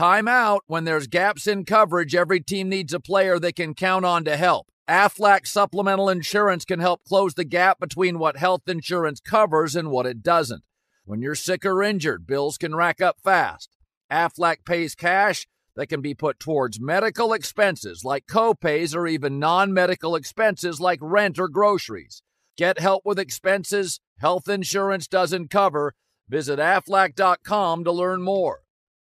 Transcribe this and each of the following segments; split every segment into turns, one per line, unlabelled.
Time out. When there's gaps in coverage, every team needs a player they can count on to help. Aflac Supplemental Insurance can help close the gap between what health insurance covers and what it doesn't. When you're sick or injured, bills can rack up fast. Aflac pays cash that can be put towards medical expenses like copays or even non medical expenses like rent or groceries. Get help with expenses health insurance doesn't cover. Visit aflac.com to learn more.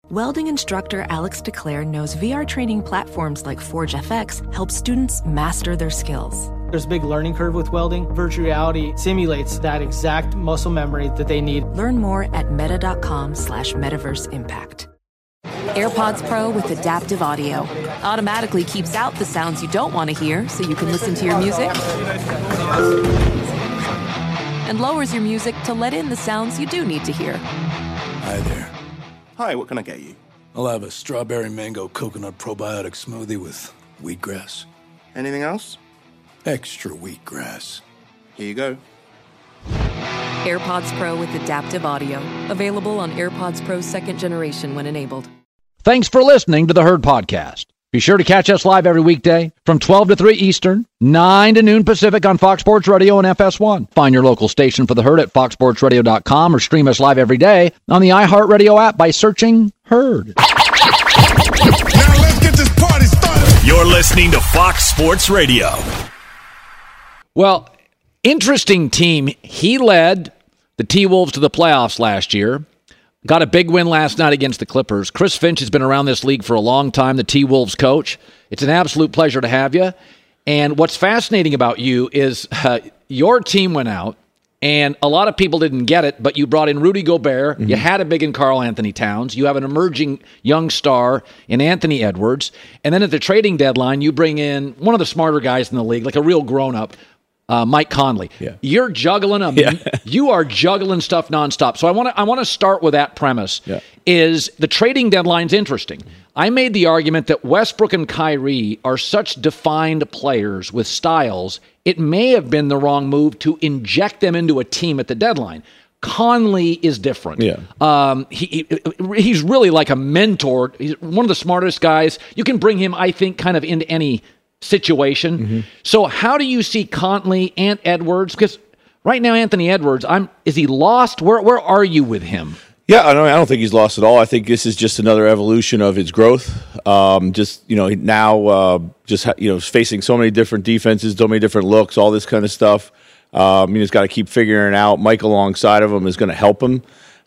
Welding instructor Alex DeClaire knows VR training platforms like Forge FX help students master their skills.
There's a big learning curve with welding. Virtual reality simulates that exact muscle memory that they need.
Learn more at meta.com slash metaverse impact. AirPods Pro with adaptive audio automatically keeps out the sounds you don't want to hear so you can listen to your music and lowers your music to let in the sounds you do need to hear.
Hi there.
Hi, what can I get you?
I'll have a strawberry mango coconut probiotic smoothie with wheatgrass.
Anything else?
Extra wheatgrass.
Here you go.
AirPods Pro with adaptive audio. Available on AirPods Pro second generation when enabled.
Thanks for listening to the Herd Podcast. Be sure to catch us live every weekday from 12 to 3 Eastern, 9 to noon Pacific on Fox Sports Radio and FS1. Find your local station for the Herd at foxsportsradio.com or stream us live every day on the iHeartRadio app by searching Herd.
Now let's get this party started.
You're listening to Fox Sports Radio.
Well, interesting team. He led the T Wolves to the playoffs last year. Got a big win last night against the Clippers. Chris Finch has been around this league for a long time, the T Wolves coach. It's an absolute pleasure to have you. And what's fascinating about you is uh, your team went out, and a lot of people didn't get it, but you brought in Rudy Gobert. You had a big in Karl-Anthony Towns. You have an emerging young star in Anthony Edwards. And then at the trading deadline, you bring in one of the smarter guys in the league, like a real grown up, uh, Mike Conley.
Yeah.
You're juggling them. you are juggling stuff nonstop. So I want to I want to start with that premise.
Yeah.
Is the trading deadline's interesting? I made the argument that Westbrook and Kyrie are such defined players with styles. It may have been the wrong move to inject them into a team at the deadline. Conley is different.
Yeah.
Um, he, he he's really like a mentor. He's one of the smartest guys. You can bring him, I think, kind of into any situation.
Mm-hmm.
So how do you see Conley and Edwards? Because right now, Anthony Edwards, I'm is he lost? Where where are you with him?
Yeah, I don't, I don't think he's lost at all. I think this is just another evolution of his growth. Um, just you know, now uh, just you know facing so many different defenses, so many different looks, all this kind of stuff. Um, he's got to keep figuring it out. Mike alongside of him is going to help him.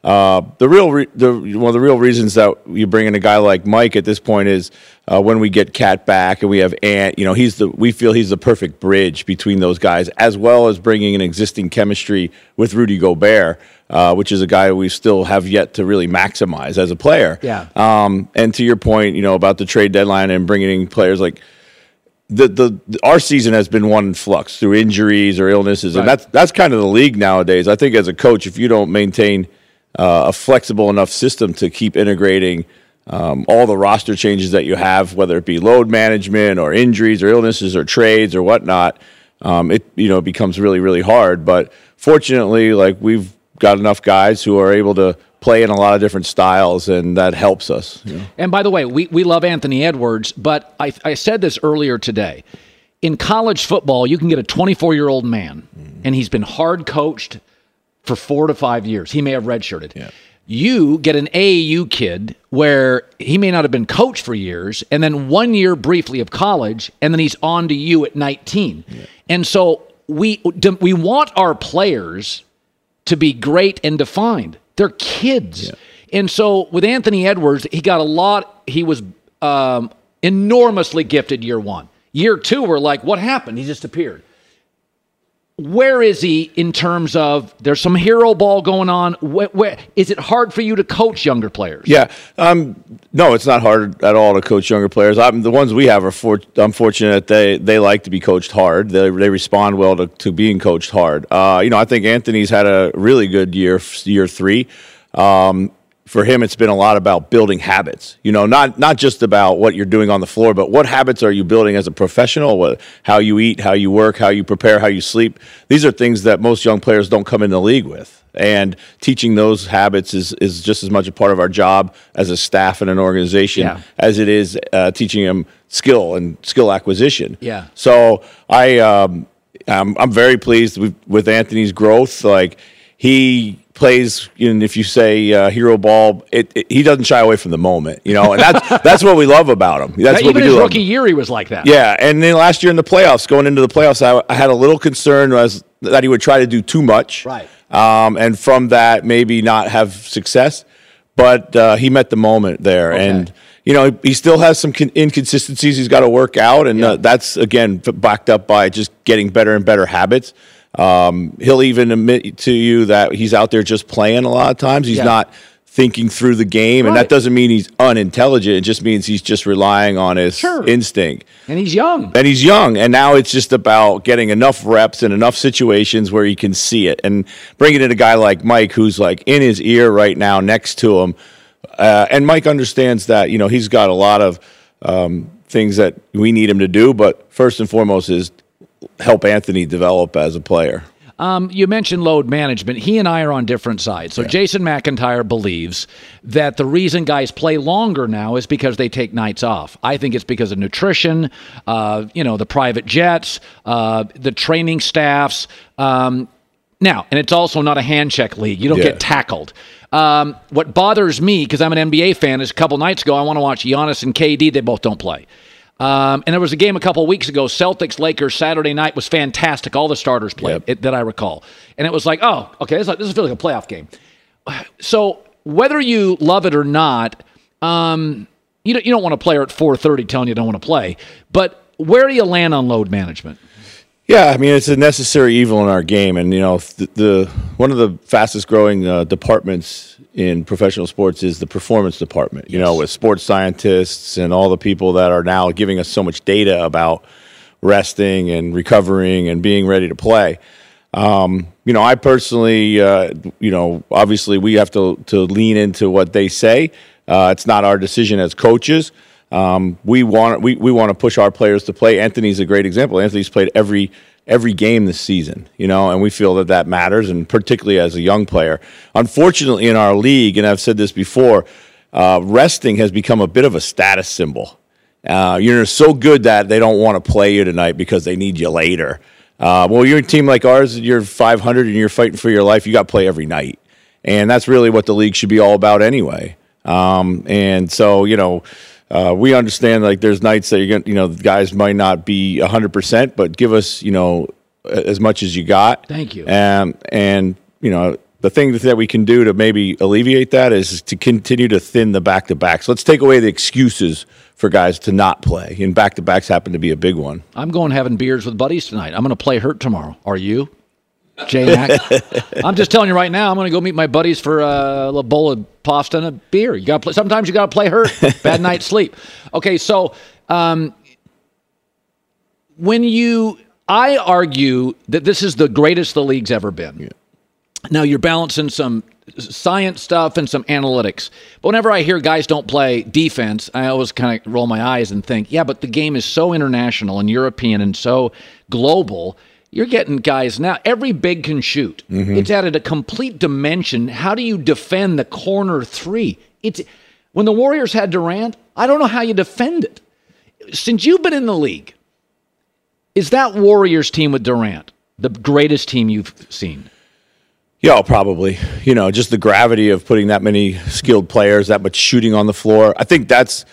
Uh, the real re- the one of the real reasons that you bring in a guy like Mike at this point is uh, when we get KAT back and we have Ant. You know, he's the we feel he's the perfect bridge between those guys, as well as bringing an existing chemistry with Rudy Gobert, uh, which is a guy we still have yet to really maximize as a player.
Yeah.
Um, and to your point, you know about the trade deadline and bringing in players like the, the the- our season has been one in flux through injuries or illnesses, and that's that's kind of the league nowadays. I think as a coach, if you don't maintain uh, a flexible enough system to keep integrating um, all the roster changes that you have, whether it be load management or injuries or illnesses or trades or whatnot, um, it you know becomes really really hard. But fortunately, like we've got enough guys who are able to play in a lot of different styles, and that helps us. you know.
And by the way, we, we love Anthony Edwards, but I, I said this earlier today. In college football, you can get a 24 year old man, and he's been hard coached for four to five years. He may have redshirted.
Yeah.
You get an AAU kid where he may not have been coached for years, and then one year briefly of college, and then he's on to you at 19. And so we we want our players to be great and defined. They're kids. And so with Anthony Edwards, he got a lot. He was um, enormously gifted year one. Year two, we're like, what happened? He just appeared. Where is he in terms of there's some hero ball going on? Where, where is it hard for you to coach younger players?
Yeah, um, no, it's not hard at all to coach younger players. I'm, the ones we have are for, I'm fortunate that they, they like to be coached hard. They, they respond well to, to being coached hard. Uh, you know, I think Anthony's had a really good year, year three. Um, for him, it's been a lot about building habits. You know, not not just about what you're doing on the floor, but what habits are you building as a professional? What, how you eat, how you work, how you prepare, how you sleep. These are things that most young players don't come in the league with. And teaching those habits is, is just as much a part of our job as a staff and an organization
Yeah.
as it is uh, teaching them skill and skill acquisition.
Yeah.
So I, um, I'm, I'm very pleased with, with Anthony's growth. Like he plays, and if you say uh, hero ball, it, it, he doesn't shy away from the moment, you know, and that's that's what we love about him. That's what
Even
we
his
do.
rookie year, he was like that.
yeah, and then last year in the playoffs, going into the playoffs, I, I had a little concern was that he would try to do too much,
Right.
Um, and from that, maybe not have success. But uh, he met the moment there,
Okay.
and you know he still has some con- inconsistencies he's got to work out, and uh, that's again backed up by just getting better and better habits. Um, he'll even admit to you that he's out there just playing a lot of times. He's
Yeah.
not thinking through the game, and that doesn't mean he's unintelligent. It just means he's just relying on his
Sure.
instinct.
And he's young.
And he's young, and now it's just about getting enough reps and enough situations where he can see it, and bringing in a guy like Mike, who's like in his ear right now, next to him. Uh, and Mike understands that you know he's got a lot of um, things that we need him to do, but first and foremost is help Anthony develop as a player.
Um, you mentioned load management. He and I are on different sides. So Jason McIntyre believes that the reason guys play longer now is because they take nights off. I think it's because of nutrition, uh, you know, the private jets, uh, the training staffs. Um, now, and it's also not a hand check league. You don't
Yeah.
get tackled. Um, what bothers me, because I'm an NBA fan, is a couple nights ago I want to watch Giannis and KD. They both don't play. Um, and there was a game a couple weeks ago, Celtics Lakers Saturday night was fantastic. All the starters played
Yep.
it, that I recall, and it was like, oh, okay, this, this feels like a playoff game. So whether you love it or not, um, you don't, you don't want a player at 4:30 telling you don't want to play. But where do you land on load management?
Yeah, I mean it's a necessary evil in our game, and you know the, the one of the fastest growing uh, departments in professional sports is the performance department. You know, with sports scientists and all the people that are now giving us so much data about resting and recovering and being ready to play. Um, you know, I personally, uh, you know, obviously we have to to lean into what they say. Uh, it's not our decision as coaches. Um, we want we, we want to push our players to play. Anthony's a great example. Anthony's played every every game this season, you know, and we feel that that matters, and particularly as a young player. Unfortunately, in our league, and I've said this before, uh, resting has become a bit of a status symbol. Uh, you're so good that they don't want to play you tonight because they need you later. Uh, well, you're a team like ours, you're 500 and you're fighting for your life. You got to play every night, and that's really what the league should be all about anyway. Um, and so, you know, uh, we understand like there's nights that you're going, to you know, the guys might not be 100, percent but give us, you know, as much as you got.
Thank you.
Um, and you know, the thing that we can do to maybe alleviate that is to continue to thin the back to backs. Let's take away the excuses for guys to not play, and back to backs happen to be a big one.
I'm going having beers with buddies tonight. I'm going to play hurt tomorrow. Are you? J Mac. I'm just telling you right now. I'm going to go meet my buddies for a little bowl of pasta and a beer. You got. Sometimes you got to play hurt. Bad night's sleep. Okay, so um, when you, I argue that this is the greatest the league's ever been. Now you're balancing some science stuff and some analytics. But whenever I hear guys don't play defense, I always kind of roll my eyes and think, yeah, but the game is so international and European and so global. You're getting guys now. Every big can shoot. Mm-hmm. It's added a complete dimension. How do you defend the corner three? It's when the Warriors had Durant. I don't know how you defend it. Since you've been in the league, is that Warriors team with Durant the greatest team you've seen?
Yeah, probably. You know, just the gravity of putting that many skilled players, that much shooting on the floor. I think that's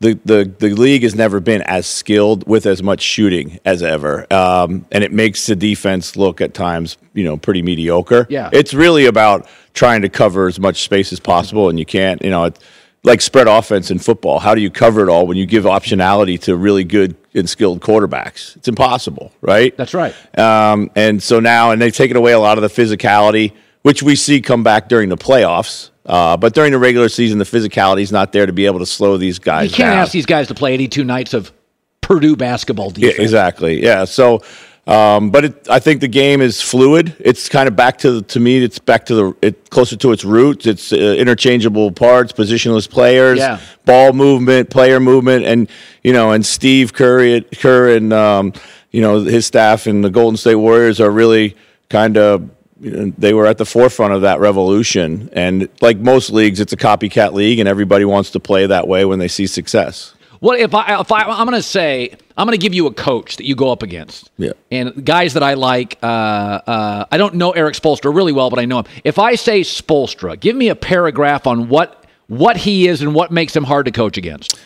the the the league has never been as skilled with as much shooting as ever, um, and it makes the defense look at times, you know, pretty mediocre.
Yeah.
it's really about trying to cover as much space as possible, and you can't. You know, it, like spread offense in football. How do you cover it all when you give optionality to really good and skilled quarterbacks? It's impossible, right?
That's right.
Um, and so now, and they've taken away a lot of the physicality, which we see come back during the playoffs. Uh, but during the regular season, the physicality is not there to be able to slow these guys
You can't
down.
ask these guys to play 82 nights of Purdue basketball
Yeah,
defense.
exactly. Yeah. So, um, but it, I think the game is fluid. It's kind of back to the, to me. It's back to the it closer to its roots. It's uh, interchangeable parts, positionless players,
Yeah.
ball movement, player movement, and you know, and Steve Curry, Kerr, and um, you know his staff and the Golden State Warriors are really kind of they were at the forefront of that revolution. And like most leagues, it's a copycat league, and everybody wants to play that way when they see success.
What if I if I I'm going to say I'm going to give you a coach that you go up against.
Yeah.
And guys that I like, uh, uh, I don't know Erik Spoelstra really well, but I know him. If I say Spoelstra, give me a paragraph on what what he is and what makes him hard to coach against.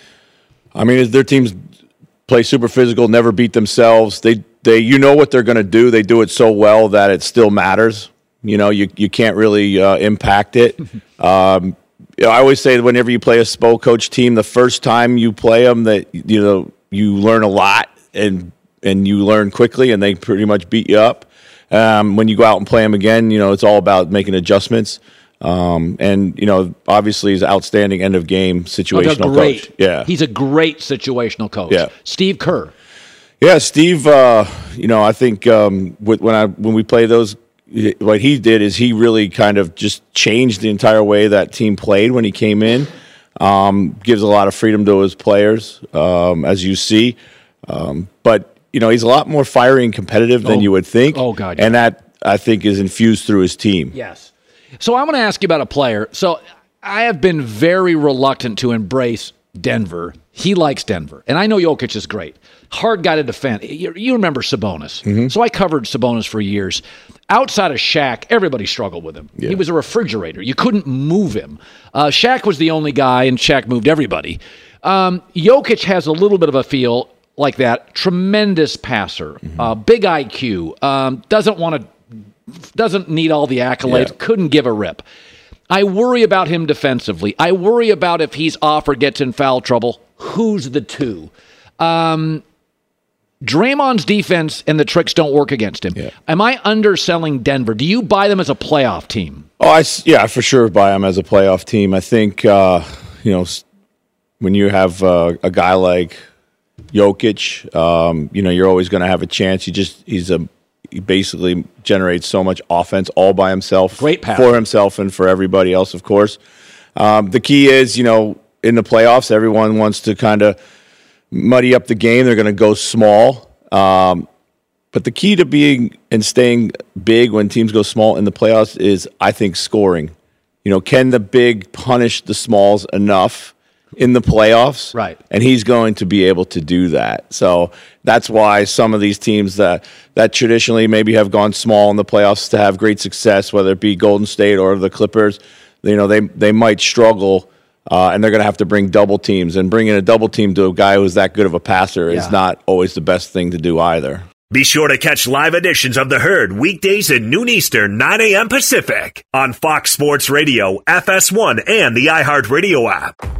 I mean, their teams play super physical, never beat themselves. They they you know what they're going to do. They do it so well that it still matters. You know, you you can't really uh, impact it. um, you know, I always say that whenever you play a Spo coach team, the first time you play them, that you know you learn a lot and and you learn quickly, and they pretty much beat you up. Um, when you go out and play them again, you know it's all about making adjustments. Um, and you know, obviously, he's an outstanding end of game situational
great,
coach. Yeah,
he's a great situational coach.
Yeah.
Steve Kerr.
Yeah, Steve. Uh, you know, I think um, when I when we play those, what he did is he really kind of just changed the entire way that team played when he came in. Um, gives a lot of freedom to his players, um, as you see. Um, but you know, he's a lot more fiery and competitive than
Oh.
you would think.
Oh, God,
And that I think is infused through his team.
Yes. So I want to ask you about a player. So I have been very reluctant to embrace Denver. He likes Denver, and I know Jokic is great. Hard guy to defend. You, you remember Sabonis. So I covered Sabonis for years. Outside of Shaq, everybody struggled with him. He was a refrigerator. You couldn't move him. Uh, Shaq was the only guy, and Shaq moved everybody. Um, Jokic has a little bit of a feel like that. Tremendous passer, uh, big IQ. Um, doesn't want to doesn't need all the accolades,
Yeah.
couldn't give a rip. I worry about him defensively. I worry about if he's off or gets in foul trouble. Who's the two? Um, Draymond's defense and the tricks don't work against him.
Yeah.
Am I underselling Denver? Do you buy them as a playoff team?
Oh, I s yeah, for sure buy them as a playoff team. I think uh, you know when you have uh, a guy like Jokic, um, you know you're always going to have a chance. He just he's a he basically generates so much offense all by himself,
Great
for himself and for everybody else, of course. Um, the key is, you know, in the playoffs, everyone wants to kind of muddy up the game. They're going to go small. Um, but the key to being and staying big when teams go small in the playoffs is, I think, scoring. You know, can the big punish the smalls enough in the playoffs?
Right.
And he's going to be able to do that. So that's why some of these teams that that traditionally maybe have gone small in the playoffs to have great success, whether it be Golden State or the Clippers, you know, they they might struggle. Uh, and they're going to have to bring double teams, and bringing a double team to a guy who's that good of a passer
Yeah.
is not always the best thing to do either.
Be sure to catch live editions of The Herd weekdays at noon Eastern, 9 a.m. Pacific on Fox Sports Radio, FS1, and the iHeartRadio app.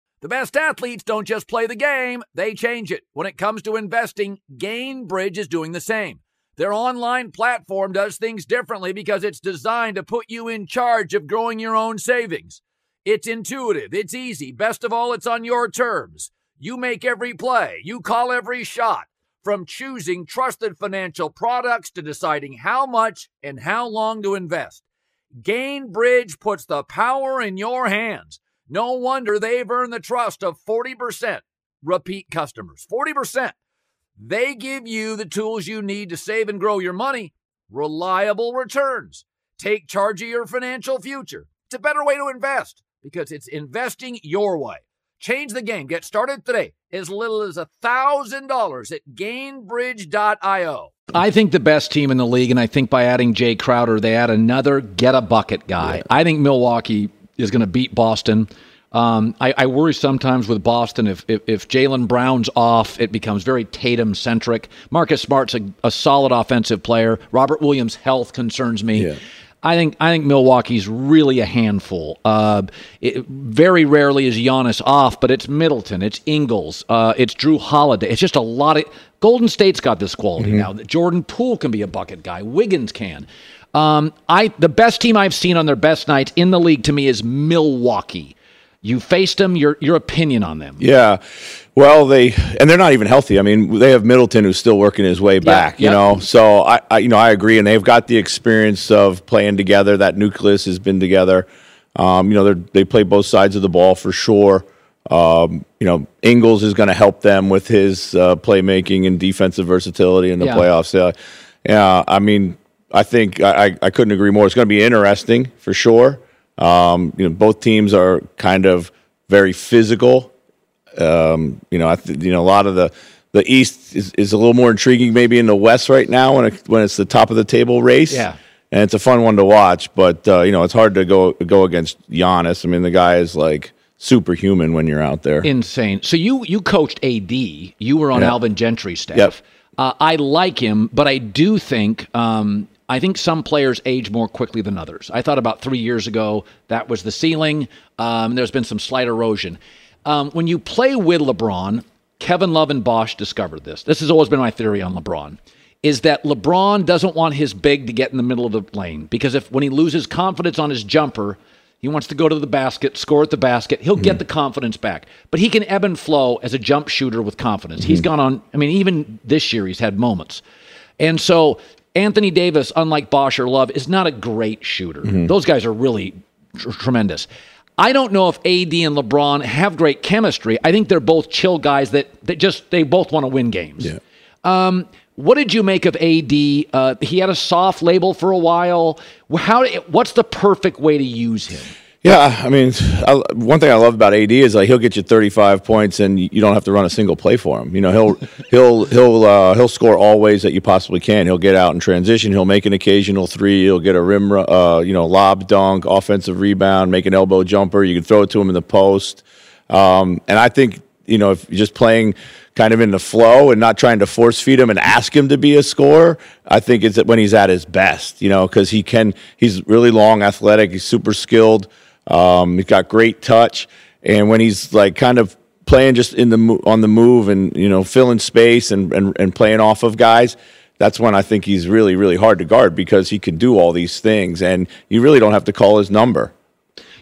The best athletes don't just play the game, they change it. When it comes to investing, Gainbridge is doing the same. Their online platform does things differently because it's designed to put you in charge of growing your own savings. It's intuitive, it's easy. Best of all, it's on your terms. You make every play, you call every shot. From choosing trusted financial products to deciding how much and how long to invest. Gainbridge puts the power in your hands. No wonder they've earned the trust of 40% repeat customers. 40%. They give you the tools you need to save and grow your money, reliable returns. Take charge of your financial future. It's a better way to invest because it's investing your way. Change the game. Get started today. As little as $1,000 at gainbridge.io.
I think the best team in the league, and I think by adding Jae Crowder, they add another get a bucket guy. Yeah. I think Milwaukee is going to beat Boston. Um, I, I, worry sometimes with Boston if if, if Jaylen Brown's off, it becomes very Tatum centric. Marcus Smart's a, a, solid offensive player. Robert Williams' health concerns me. Yeah. I think I think Milwaukee's really a handful. Uh, it, very rarely is Giannis off, but it's Middleton, it's Ingles, uh, it's Jrue Holiday. It's just a lot of Golden State's got this quality mm-hmm. now. That Jordan Poole can be a bucket guy. Wiggins can. Um, I the best team I've seen on their best nights in the league to me is Milwaukee. You faced them. Your your opinion on them?
Yeah, well, they and they're not even healthy. I mean, they have Middleton who's still working his way back. Yeah, you know, so I, I, you know I agree, and they've got the experience of playing together. That nucleus has been together. Um, you know, they they play both sides of the ball for sure. Um, you know, Ingles is going to help them with his uh, playmaking and defensive versatility in the yeah. playoffs. Yeah, yeah. I mean, I think I, I couldn't agree more. It's going to be interesting for sure. Um, you know, both teams are kind of very physical. Um, you know, I th- you know a lot of the the East is, is a little more intriguing maybe in the West right now when it, when it's the top of the table race.
Yeah.
And it's a fun one to watch, but uh, you know it's hard to go go against Giannis. I mean, the guy is like superhuman when you're out there.
Insane. So you you coached AD. You were on Alvin Gentry's staff.
Yep.
Uh, I like him, but I do think um, I think some players age more quickly than others. I thought about three years ago that was the ceiling. Um, there's been some slight erosion. Um, when you play with LeBron, Kevin Love and Bosh discovered this. This has always been my theory on LeBron. Is that LeBron doesn't want his big to get in the middle of the lane because if when he loses confidence on his jumper, he wants to go to the basket, score at the basket. He'll mm-hmm. get the confidence back. But he can ebb and flow as a jump shooter with confidence. Mm-hmm. He's gone on, I mean, even this year, he's had moments. And so Anthony Davis, unlike Bosh or Love, is not a great shooter. Mm-hmm. Those guys are really tr- tremendous. I don't know if AD and LeBron have great chemistry. I think they're both chill guys that, that just they both want to win games.
Yeah.
Um, what did you make of AD? Uh, he had a soft label for a while. How? What's the perfect way to use him?
Yeah, I mean, I, one thing I love about AD is like he'll get you 35 points and you don't have to run a single play for him. You know, he'll he'll he'll uh, he'll score all ways that you possibly can. He'll get out in transition. He'll make an occasional three. He'll get a rim, uh, you know, lob dunk, offensive rebound, make an elbow jumper. You can throw it to him in the post. Um, and I think you know if you're just playing kind of in the flow and not trying to force feed him and ask him to be a scorer. I think it's when he's at his best, you know, because he can. He's really long, athletic. He's super skilled. Um, he's got great touch, and when he's like kind of playing just in the on the move and you know filling space and, and, and playing off of guys, that's when I think he's really really hard to guard because he can do all these things, and you really don't have to call his number.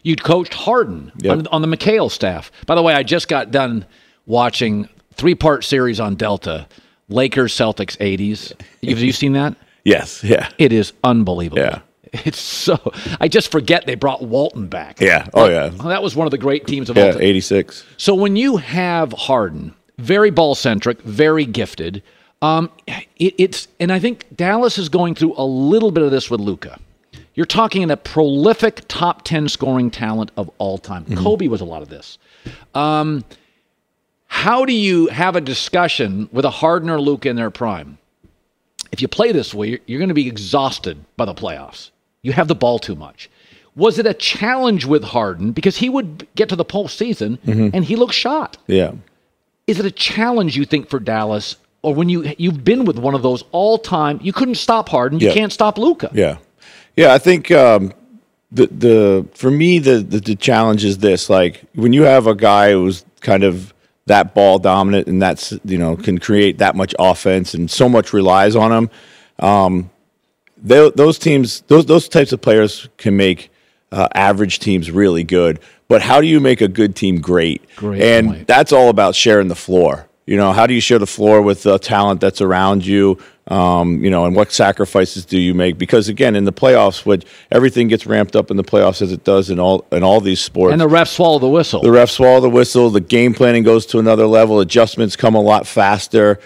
You'd coached Harden yep. on, on the McHale staff. By the way, I just got done watching three part series on Delta, Lakers Celtics 80s. Have you seen that?
Yes. Yeah.
It is unbelievable.
Yeah.
It's so. I just forget they brought Walton back.
Yeah. Oh yeah.
that was one of the great teams of
yeah,
all time.
eighty six.
So when you have Harden, very ball centric, very gifted. Um, it, it's and I think Dallas is going through a little bit of this with Luka. You're talking in a prolific top ten scoring talent of all time. Mm-hmm. Kobe was a lot of this. Um, How do you have a discussion with a Harden or Luke in their prime? If you play this way, you're going to be exhausted by the playoffs. You have the ball too much. Was it a challenge with Harden because he would get to the postseason
Mhm.
and he looked shot?
Yeah.
Is it a challenge you think for Dallas, or when you you've been with one of those all time? You couldn't stop Harden. You
Yeah.
can't stop Luka.
Yeah, yeah. I think um, the the for me the, the the challenge is this: like when you have a guy who's kind of that ball dominant and that's you know can create that much offense and so much relies on him. Um, tho- those teams, those those types of players can make uh, average teams really good. But how do you make a good team great?
Great
and that's all about sharing the floor. You know, how do you share the floor with the talent that's around you? Um, you know, and what sacrifices do you make? Because again, in the playoffs, what everything gets ramped up in the playoffs as it does in all in all these sports.
And the refs swallow the whistle.
The refs swallow the whistle. The game planning goes to another level. Adjustments come a lot faster.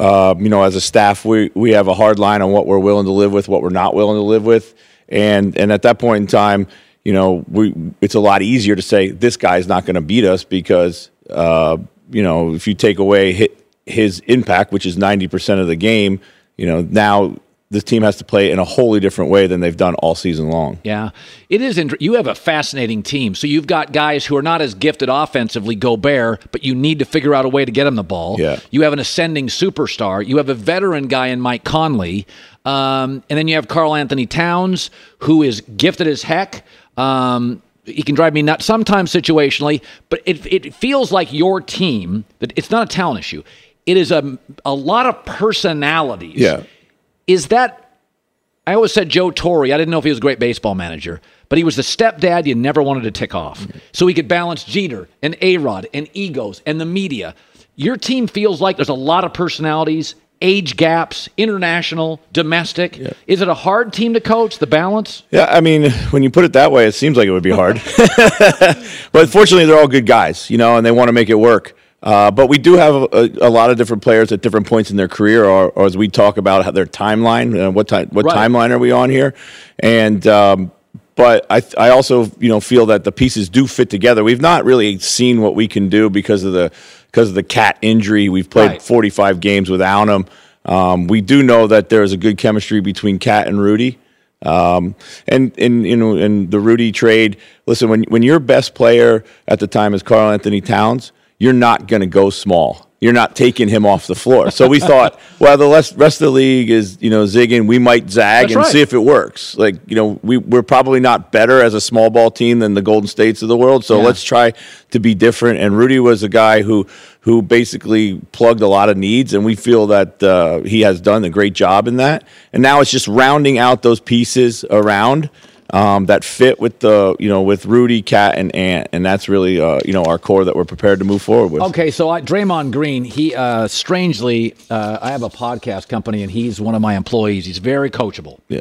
Uh, you know, as a staff, we we have a hard line on what we're willing to live with, what we're not willing to live with, and and at that point in time, you know, we it's a lot easier to say this guy's not going to beat us because uh, you know if you take away his impact, which is ninety percent of the game, you know now this team has to play in a wholly different way than they've done all season long.
Yeah, it is. Inter- you have a fascinating team. So you've got guys who are not as gifted offensively, Gobert, but you need to figure out a way to get him the ball.
Yeah.
You have an ascending superstar. You have a veteran guy in Mike Conley, um, and then you have Karl-Anthony Towns, who is gifted as heck. Um, he can drive me nuts sometimes situationally, but it it feels like your team that it's not a talent issue. It is a a lot of personalities.
Yeah.
Is that I always said Joe Torre. I didn't know if he was a great baseball manager, but he was the stepdad you never wanted to tick off. So he could balance Jeter and A Rod and egos and the media. Your team feels like there's a lot of personalities, age gaps, international, domestic. Is it a hard team to coach, the balance?
Yeah, I mean, when you put it that way, it seems like it would be hard. but fortunately, they're all good guys, you know, and they want to make it work. Uh, but we do have a, a lot of different players at different points in their career, or, or as we talk about how their timeline, uh, what time, what
Right.
timeline are we on here? And um, but I, I also you know feel that the pieces do fit together. We've not really seen what we can do because of the because of the KAT injury. We've played
Right.
45 games without him. Um, we do know that there is a good chemistry between KAT and Rudy. Um, and in you know in the Rudy trade, listen when when your best player at the time is Karl-Anthony Towns, you're not going to go small. You're not taking him off the floor. So we thought, well, the rest, rest of the league is you know zigging. We might zag
That's
and
right.
see if it works. Like you know we we're probably not better as a small ball team than the Golden States of the world. So
Yeah.
let's try to be different. And Rudy was a guy who who basically plugged a lot of needs, and we feel that uh, he has done a great job in that. And now it's just rounding out those pieces around um, that fit with the you know with Rudy, KAT, and Ant, and that's really uh, you know our core that we're prepared to move forward with.
Okay, so I, Draymond Green, he uh, strangely, uh, I have a podcast company and he's one of my employees. He's very coachable.
Yeah.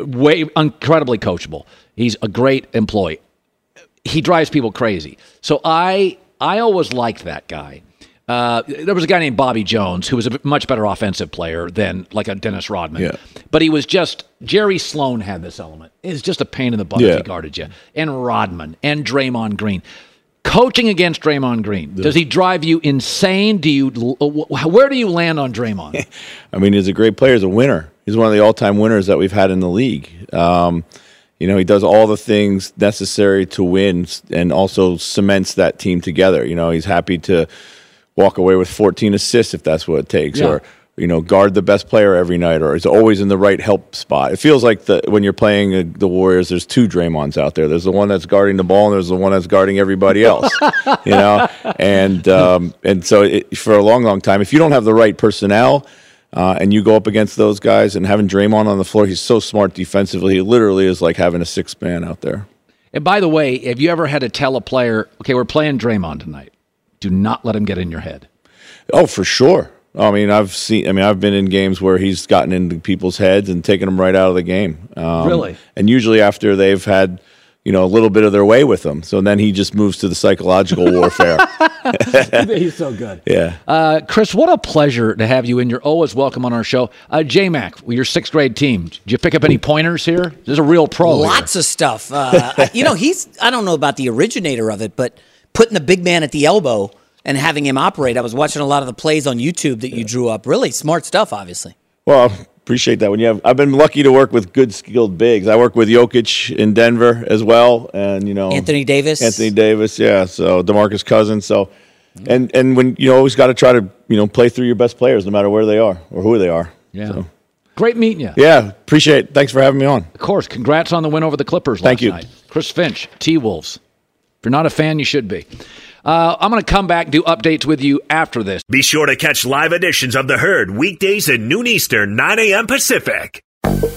way incredibly coachable. He's a great employee. He drives people crazy. So I I always liked that guy. Uh, there was a guy named Bobby Jones who was a much better offensive player than like a Dennis Rodman.
Yeah.
But he was just Jerry Sloan had this element. It's just a pain in the butt
Yeah.
if he guarded you. And Rodman and Draymond Green. Coaching against Draymond Green, does he drive you insane? Do you where do you land on Draymond?
I mean, he's a great player. He's a winner. He's one of the all-time winners that we've had in the league. Um, you know, he does all the things necessary to win, and also cements that team together. You know, he's happy to walk away with 14 assists if that's what it takes,
Yeah.
or you know, guard the best player every night, or is always in the right help spot. It feels like the when you're playing the Warriors, there's two Draymonds out there. There's the one that's guarding the ball, and there's the one that's guarding everybody else. you know, and um, and so it, for a long, long time, if you don't have the right personnel. Uh, and you go up against those guys and having Draymond on the floor, he's so smart defensively. He literally is like having a six man out there.
And by the way, have you ever had to tell a player, okay, we're playing Draymond tonight. Do not let him get in your head.
Oh, for sure. I mean, I've seen. I mean, I've been in games where he's gotten into people's heads and taken them right out of the game. Um,
Really?
And usually after they've had, you know, a little bit of their way with them. So then he just moves to the psychological warfare.
He's so good.
Yeah.
Uh, Chris, what a pleasure to have you in. You're always welcome on our show. Uh, J Mac, your sixth grade team. Did you pick up any pointers here? There's a real pro. here.
Lots of stuff. Uh, you know, he's, I don't know about the originator of it, but putting the big man at the elbow and having him operate. I was watching a lot of the plays on YouTube that you drew up. Really smart stuff, obviously.
Well, appreciate that. When you have, I've been lucky to work with good, skilled bigs. I work with Jokic in Denver as well, and you know
Anthony Davis.
Anthony Davis, yeah. So Demarcus Cousins. So, mm-hmm. and and when you always got to try to you know play through your best players, no matter where they are or who they are.
Yeah.
So,
Great meeting you.
yeah, appreciate. it. Thanks for having me on.
Of course. Congrats on the win over the Clippers last
Thank you.
night. Chris Finch, T Wolves. If you're not a fan, you should be. Uh, I'm going to come back do updates with you after this.
Be sure to catch live editions of The Herd weekdays at noon Eastern, 9 a.m. Pacific.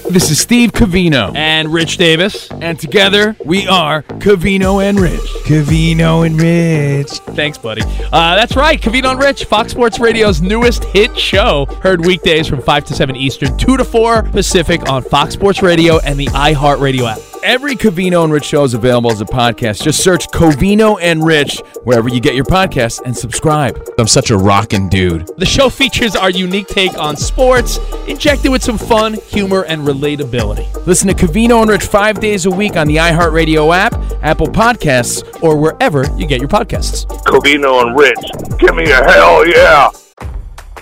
This is Steve Covino and Rich Davis, and together we are Covino and Rich. Covino and Rich. Thanks, buddy. Uh, that's right, Covino and Rich, Fox Sports Radio's newest hit show. Heard weekdays from 5 to 7 Eastern, 2 to 4 Pacific on Fox Sports Radio and the iHeartRadio app. Every Covino and Rich show is available as a podcast. Just search Covino and Rich wherever you get your podcasts and subscribe. I'm such a rockin' dude. The show features our unique take on sports, injected with some fun, humor, and relatability. Listen to Covino and Rich five days a week on the iHeartRadio app, Apple Podcasts, or wherever you get your podcasts.
Covino and Rich, give me a hell yeah.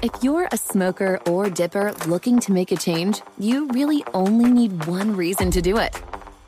If you're a smoker or dipper looking to make a change, you really only need one reason to do it.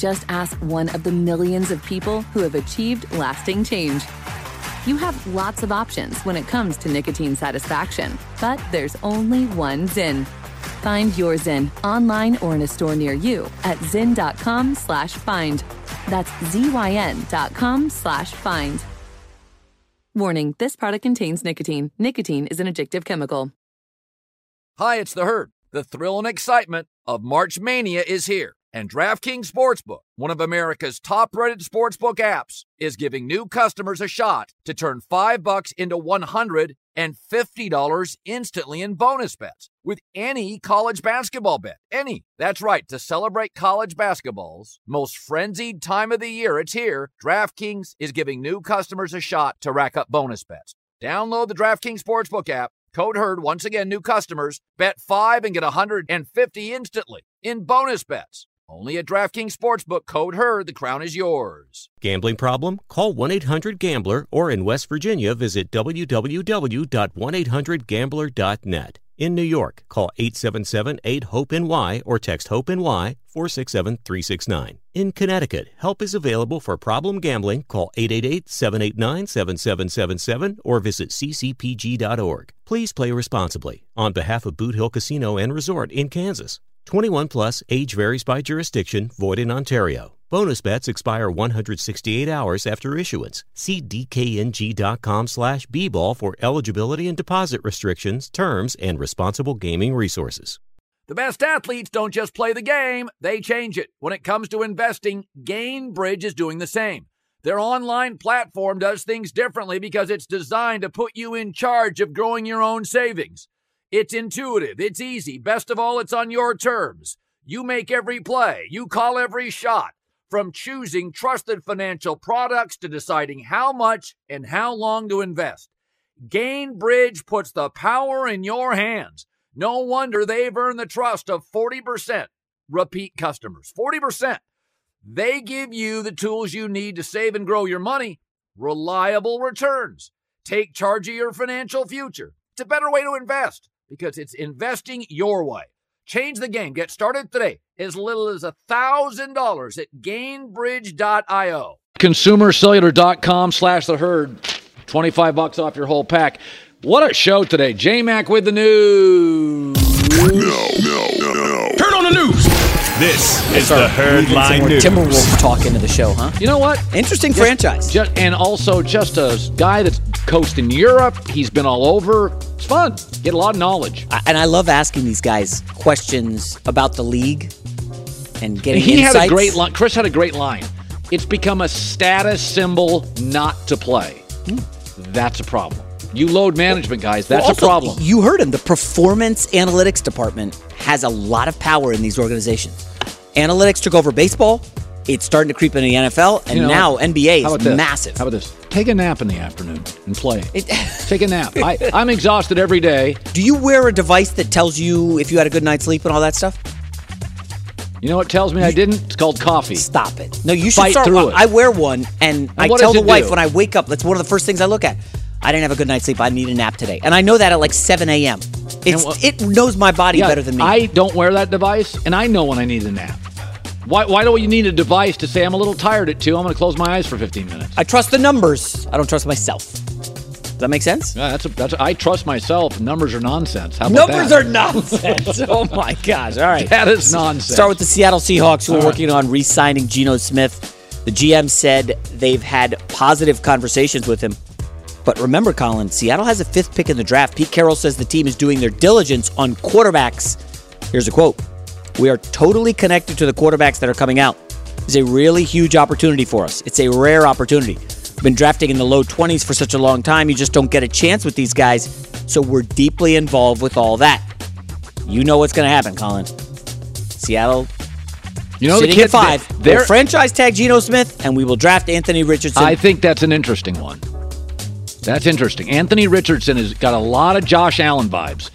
just ask one of the millions of people who have achieved lasting change. You have lots of options when it comes to nicotine satisfaction, but there's only one Zyn. Find your Zyn online or in a store near you at zyn.com slash find. That's Z-Y-N dot com slash find. Warning, this product contains nicotine. Nicotine is an addictive chemical.
Hi, it's the herd. The thrill and excitement of March Mania is here. And DraftKings Sportsbook, one of America's top rated sportsbook apps, is giving new customers a shot to turn 5 bucks into $150 instantly in bonus bets with any college basketball bet. Any. That's right. To celebrate college basketball's most frenzied time of the year, it's here. DraftKings is giving new customers a shot to rack up bonus bets. Download the DraftKings Sportsbook app. Code HERD, once again, new customers, bet 5 and get 150 instantly in bonus bets. Only at DraftKings Sportsbook, code HERD, the crown is yours.
Gambling problem? Call 1 800 Gambler or in West Virginia, visit www.1800Gambler.net. In New York, call 877 8 HOPE NY or text HOPE NY 467 369. In Connecticut, help is available for problem gambling. Call 888 789 7777 or visit ccpg.org. Please play responsibly. On behalf of Boot Hill Casino and Resort in Kansas, 21 plus age varies by jurisdiction, void in Ontario. Bonus bets expire 168 hours after issuance. See dkng.com slash bball for eligibility and deposit restrictions, terms, and responsible gaming resources.
The best athletes don't just play the game, they change it. When it comes to investing, GainBridge is doing the same. Their online platform does things differently because it's designed to put you in charge of growing your own savings. It's intuitive, it's easy. Best of all, it's on your terms. You make every play, you call every shot. From choosing trusted financial products to deciding how much and how long to invest. GainBridge puts the power in your hands. No wonder they've earned the trust of 40% repeat customers. 40%. They give you the tools you need to save and grow your money. Reliable returns. Take charge of your financial future. It's a better way to invest because it's investing your way. Change the game. Get started today. As little as $1,000 at gainbridge.io.
Consumercellular.com slash the herd. 25 bucks off your whole pack. What a show today. J Mac with the news.
No, no, no.
Turn on the news.
This is
Start
the Herd
weaving
Line News.
Timberwolves talk into the show, huh?
You know what?
Interesting
Just-
franchise.
Just, and also just a guy that's coached in Europe. He's been all over. It's fun. Get a lot of knowledge.
I- and I love asking these guys questions about the league and getting
he
insights.
had a great line. Chris had a great line. It's become a status symbol not to play.
Hmm.
That's a problem.
You load management guys. That's
Well,
a problem.
You heard him. The performance analytics department has a lot of power in these organizations. Analytics took over baseball. It's starting to creep into the NFL, and
You know
now? NBA is massive.
How about this? Take a nap in the afternoon and play. Take a nap. I, I'm exhausted every day.
Do you wear a device that tells you if you had a good night's sleep and all that stuff?
You know what tells me I didn't? It's called coffee.
Stop it. No, you should
Fight
start.
through it.
I wear one, and, I tell the wife
do?
when I wake up. That's one of the first things I look at. I didn't have a good night's sleep. I need a nap today, and I know that at like 7 a.m. It's it knows my body
Yeah,
better than me.
I don't wear that device, and I know when I need a nap. Why, why do you need a device to say I'm a little tired at 2? I'm going to close my eyes for 15 minutes.
I trust the numbers. I don't trust myself. Does that make sense?
Yeah, that's a, that's a, I trust myself. Numbers are nonsense. How about
Numbers
that?
are nonsense. oh my gosh! All right,
That is nonsense.
Start with the Seattle Seahawks, who are
right.
working on re-signing Geno Smith. The GM said they've had positive conversations with him. But remember, Colin, Seattle has a fifth pick in the draft. Pete Carroll says the team is doing their diligence on quarterbacks. Here's a quote We are totally connected to the quarterbacks that are coming out. It's a really huge opportunity for us. It's a rare opportunity. We've been drafting in the low 20s for such a long time. You just don't get a chance with these guys. So we're deeply involved with all that. You know what's going to happen, Colin. Seattle
You know, the
sitting
kid,
at five.
They're,
We'll franchise tag Geno Smith, and we will draft Anthony Richardson.
I think that's an interesting one. That's interesting. Anthony Richardson has got a lot of Josh Allen vibes.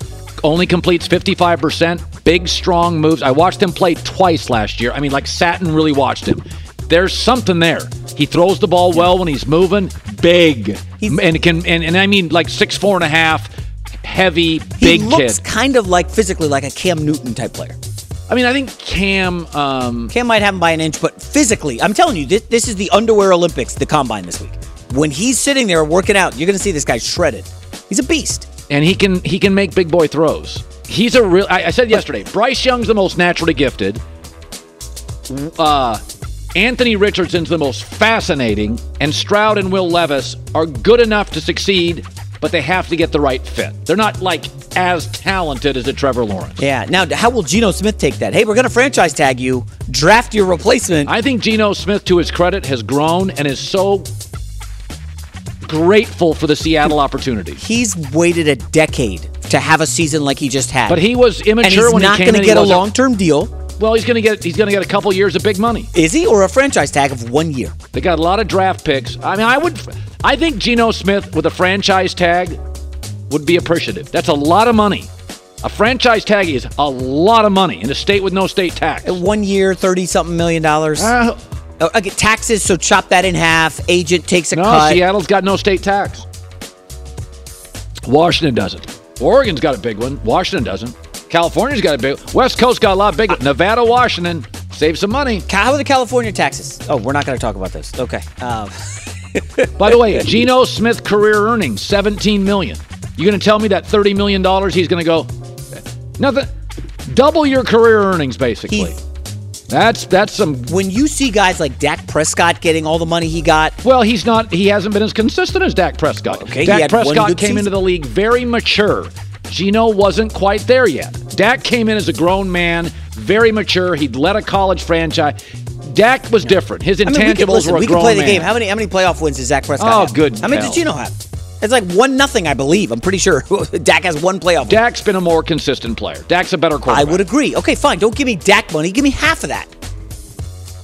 Only completes 55%. Big, strong moves. I watched him play twice last year. I mean, like Satin really watched him. There's something there. He throws the ball well when he's moving. Big. and can and, and I mean like six, four and a half, heavy, big he
looks
kid.
kind of like physically like a Cam Newton type player.
I mean, I think Cam. Um,
Cam might have him by an inch, but physically, I'm telling you, this, this is the underwear Olympics, the combine this week. When he's sitting there working out, you're going to see this guy shredded. He's a beast.
And he can he can make big boy throws. He's a real. I, I said yesterday, Bryce Young's the most naturally gifted. Uh, Anthony Richardson's the most fascinating, and Stroud and Will Levis are good enough to succeed, but they have to get the right fit. They're not like as talented as a Trevor Lawrence.
Yeah. Now, how will Geno Smith take that? Hey, we're going to franchise tag you, draft your replacement.
I think Geno Smith, to his credit, has grown and is so grateful for the Seattle opportunity.
He's waited a decade to have a season like he just had.
But he was immature
he's
when
not
he came
gonna get a long-term deal.
Well, he's going to get he's going to get a couple years of big money.
Is he or a franchise tag of one year?
They got a lot of draft picks. I mean, I would I think Geno Smith with a franchise tag would be appreciative. That's a lot of money. A franchise tag is a lot of money in a state with no state tax.
One year, thirty something million dollars.
Uh,
Oh, get taxes, so chop that in half. Agent takes a
no,
cut.
Seattle's got no state tax. Washington doesn't. Oregon's got a big one. Washington doesn't. California's got a big. West Coast got a lot bigger. Nevada, Washington, save some money.
How are the California taxes? Oh, we're not going to talk about this. Okay. Um,
By the way, Geno Smith career earnings 17 million. You going to tell me that 30 million dollars he's going to go nothing double your career earnings basically. That's that's some
when you see guys like Dak Prescott getting all the money he got,
Well, he's not he hasn't been as consistent as Dak Prescott.
Okay,
Dak Prescott came
season.
into the league very mature. Geno wasn't quite there yet. Dak came in as a grown man, very mature. He'd led a college franchise. Dak was different. His
I
intangibles
mean, we could, listen,
were a
we
grown
play the
man.
game. How many how many playoff wins does Dak Prescott
Oh,
have?
good
How many
hell.
does Geno have? It's like one nothing, I believe. I'm pretty sure Dak has one playoff.
Dak's been a more consistent player. Dak's a better
I would agree. Okay, fine. Don't give me Dak money. Give me half of that.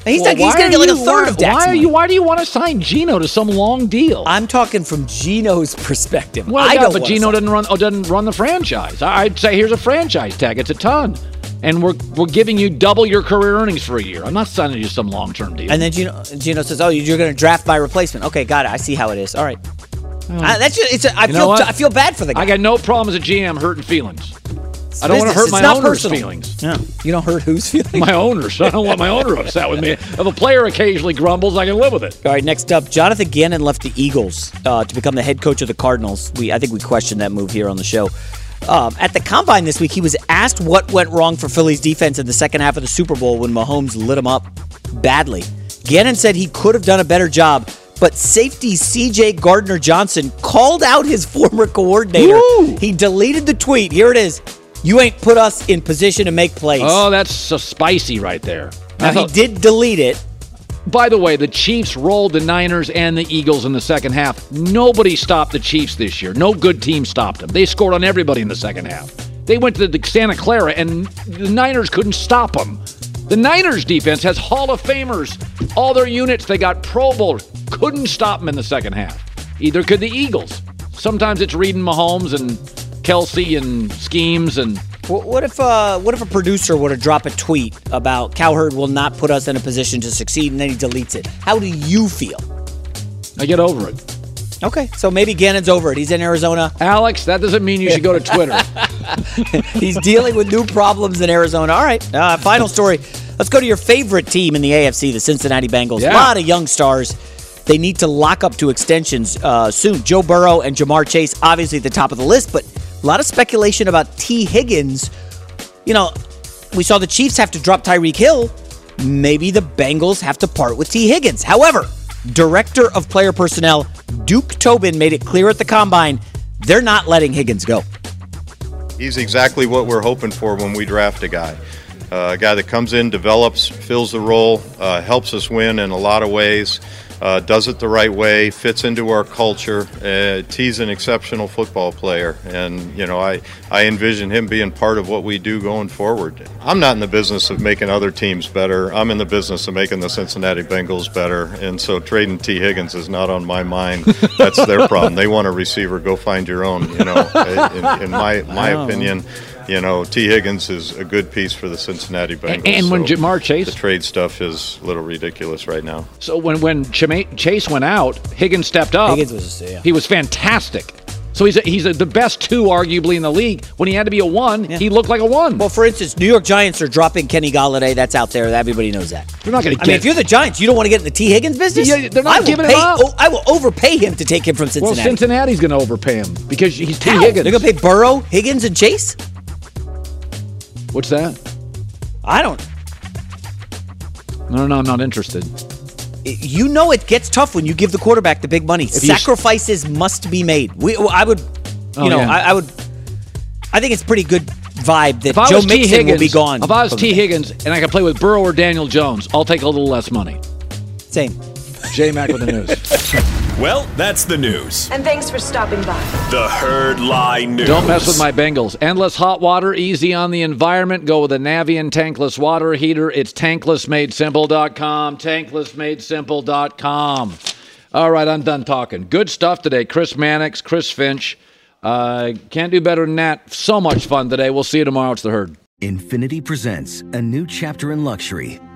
And he's
Well,
like, he's going to get like a third
why,
of Dak's
Why are
money.
you? Why do you want to sign Geno to some long deal?
I'm talking from Geno's perspective.
Well,
I
yeah,
don't
but
Geno
doesn't run. Oh, doesn't run the franchise. I- I'd say here's a franchise tag. It's a ton, and we're we're giving you double your career earnings for a year. I'm not signing you some long term deal.
And then Geno, Geno says, "Oh, you're going to draft my replacement." Okay, got it. I see how it is. All right. Uh, that's just, it's. A, I
You know
feel.
what?
I feel bad for the guy.
I got no problem as a GM hurting feelings. I don't want to
business.
hurt
It's
my
not
owner's
personal.
feelings.
No, you don't hurt whose feelings?
My owners. I don't want my owner upset with me. If a player occasionally grumbles, I can live with it.
All right, next up, Jonathan Gannon left the Eagles uh, to become the head coach of the Cardinals. We, I think we questioned that move here on the show. Um, at the combine this week, he was asked what went wrong for Philly's defense in the second half of the Super Bowl when Mahomes lit him up badly. Gannon said he could have done a better job, but safety CJ Gardner Johnson called out his former coordinator. He deleted the tweet. Here it is. You ain't put us in position to make plays.
Oh, that's so spicy right there.
Now, he did delete it.
By the way, the Chiefs rolled the Niners and the Eagles in the second half. Nobody stopped the Chiefs this year. No good team stopped them. They scored on everybody in the second half. They went to the Santa Clara, and the Niners couldn't stop them. The Niners defense has Hall of Famers. All their units, they got Pro Bowlers. Couldn't stop them in the second half. Either could the Eagles. Sometimes it's reading Mahomes and Kelce and schemes and
What, what if uh, what if a producer were to drop a tweet about Cowherd will not put us in a position to succeed, and then he deletes it? How do you feel?
I get over it.
Okay, so maybe Gannon's over it. He's in Arizona.
Alex, that doesn't mean you should go to Twitter.
He's dealing with new problems in Arizona. All right, uh, final story. Let's go to your favorite team in the AFC, the Cincinnati Bengals.
Yeah.
A lot of young stars. They need to lock up to extensions uh, soon. Joe Burrow and Ja'Marr Chase, obviously at the top of the list, but a lot of speculation about Tee Higgins. You know, we saw the Chiefs have to drop Tyreek Hill. Maybe the Bengals have to part with Tee Higgins. However, Director of Player Personnel Duke Tobin made it clear at the combine they're not letting Higgins go.
He's exactly what we're hoping for when we draft a guy. Uh, a guy that comes in, develops, fills the role, uh, helps us win in a lot of ways, uh, does it the right way, fits into our culture. Uh, Tee's an exceptional football player, and you know I, I envision him being part of what we do going forward. I'm not in the business of making other teams better. I'm in the business of making the Cincinnati Bengals better, and so trading Tee Higgins is not on my mind. That's their problem. They want a receiver. Go find your own. You know, in, in my my opinion. You know, Tee Higgins is a good piece for the Cincinnati Bengals.
and when
so
Ja'Marr Chase-
the trade stuff is a little ridiculous right now.
So when when Chama- Chase went out, Higgins stepped up.
Higgins was yeah.
He was fantastic. So he's a, he's a, the best two, arguably in the league. When he had to be a one, he looked like a one.
Well, for instance, New York Giants are dropping Kenny Golladay. That's out there. Everybody knows that.
They're not going to
I mean, if you're the Giants, you don't want to get in the Tee Higgins business.
Yeah, they're not
I will
giving
pay,
him up.
Oh, I will overpay him to take him from Cincinnati.
well, Cincinnati's going to overpay him because he's Tee
How?
Higgins.
They're going to pay Burrow, Higgins, and Chase.
What's that?
I don't.
No, no, I'm not interested.
You know it gets tough when you give the quarterback the big money.
you-
Sacrifices must be made. We, I would, you
Oh,
know,
yeah.
I, I would. I think it's pretty good vibe that Joe Mixon
Higgins,
will be gone.
if I was
Tee
Higgins and I could play with Burrow or Daniel Jones, I'll take a little less money.
Same.
J Mac with the news.
Well, that's the news.
And thanks for stopping by.
The Herd Lie News.
Don't mess with my Bengals. Endless hot water, easy on the environment. Go with a Navien tankless water heater. It's tanklessmadesimple.com. Tanklessmadesimple.com. All right, I'm done talking. Good stuff today. Chris Mannix, Chris Finch. Uh, can't do better than that. So much fun today. We'll see you tomorrow. It's the herd.
Infiniti presents a new chapter in luxury,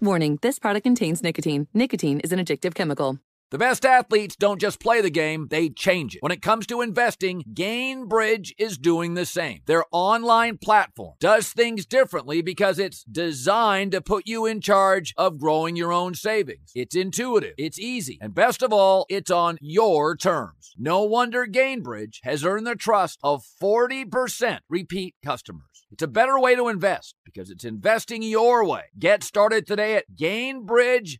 Warning, this product contains nicotine. Nicotine is an addictive chemical.
The best athletes don't just play the game, they change it. When it comes to investing, Gainbridge is doing the same. Their online platform does things differently because it's designed to put you in charge of growing your own savings. It's intuitive, it's easy, and best of all, it's on your terms. No wonder Gainbridge has earned the trust of 40% repeat customers. It's a better way to invest because it's investing your way. Get started today at gainbridge.io.